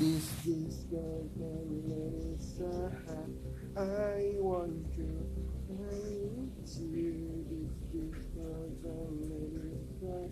This this girl Melissa I want you I need you. This this girl Melissa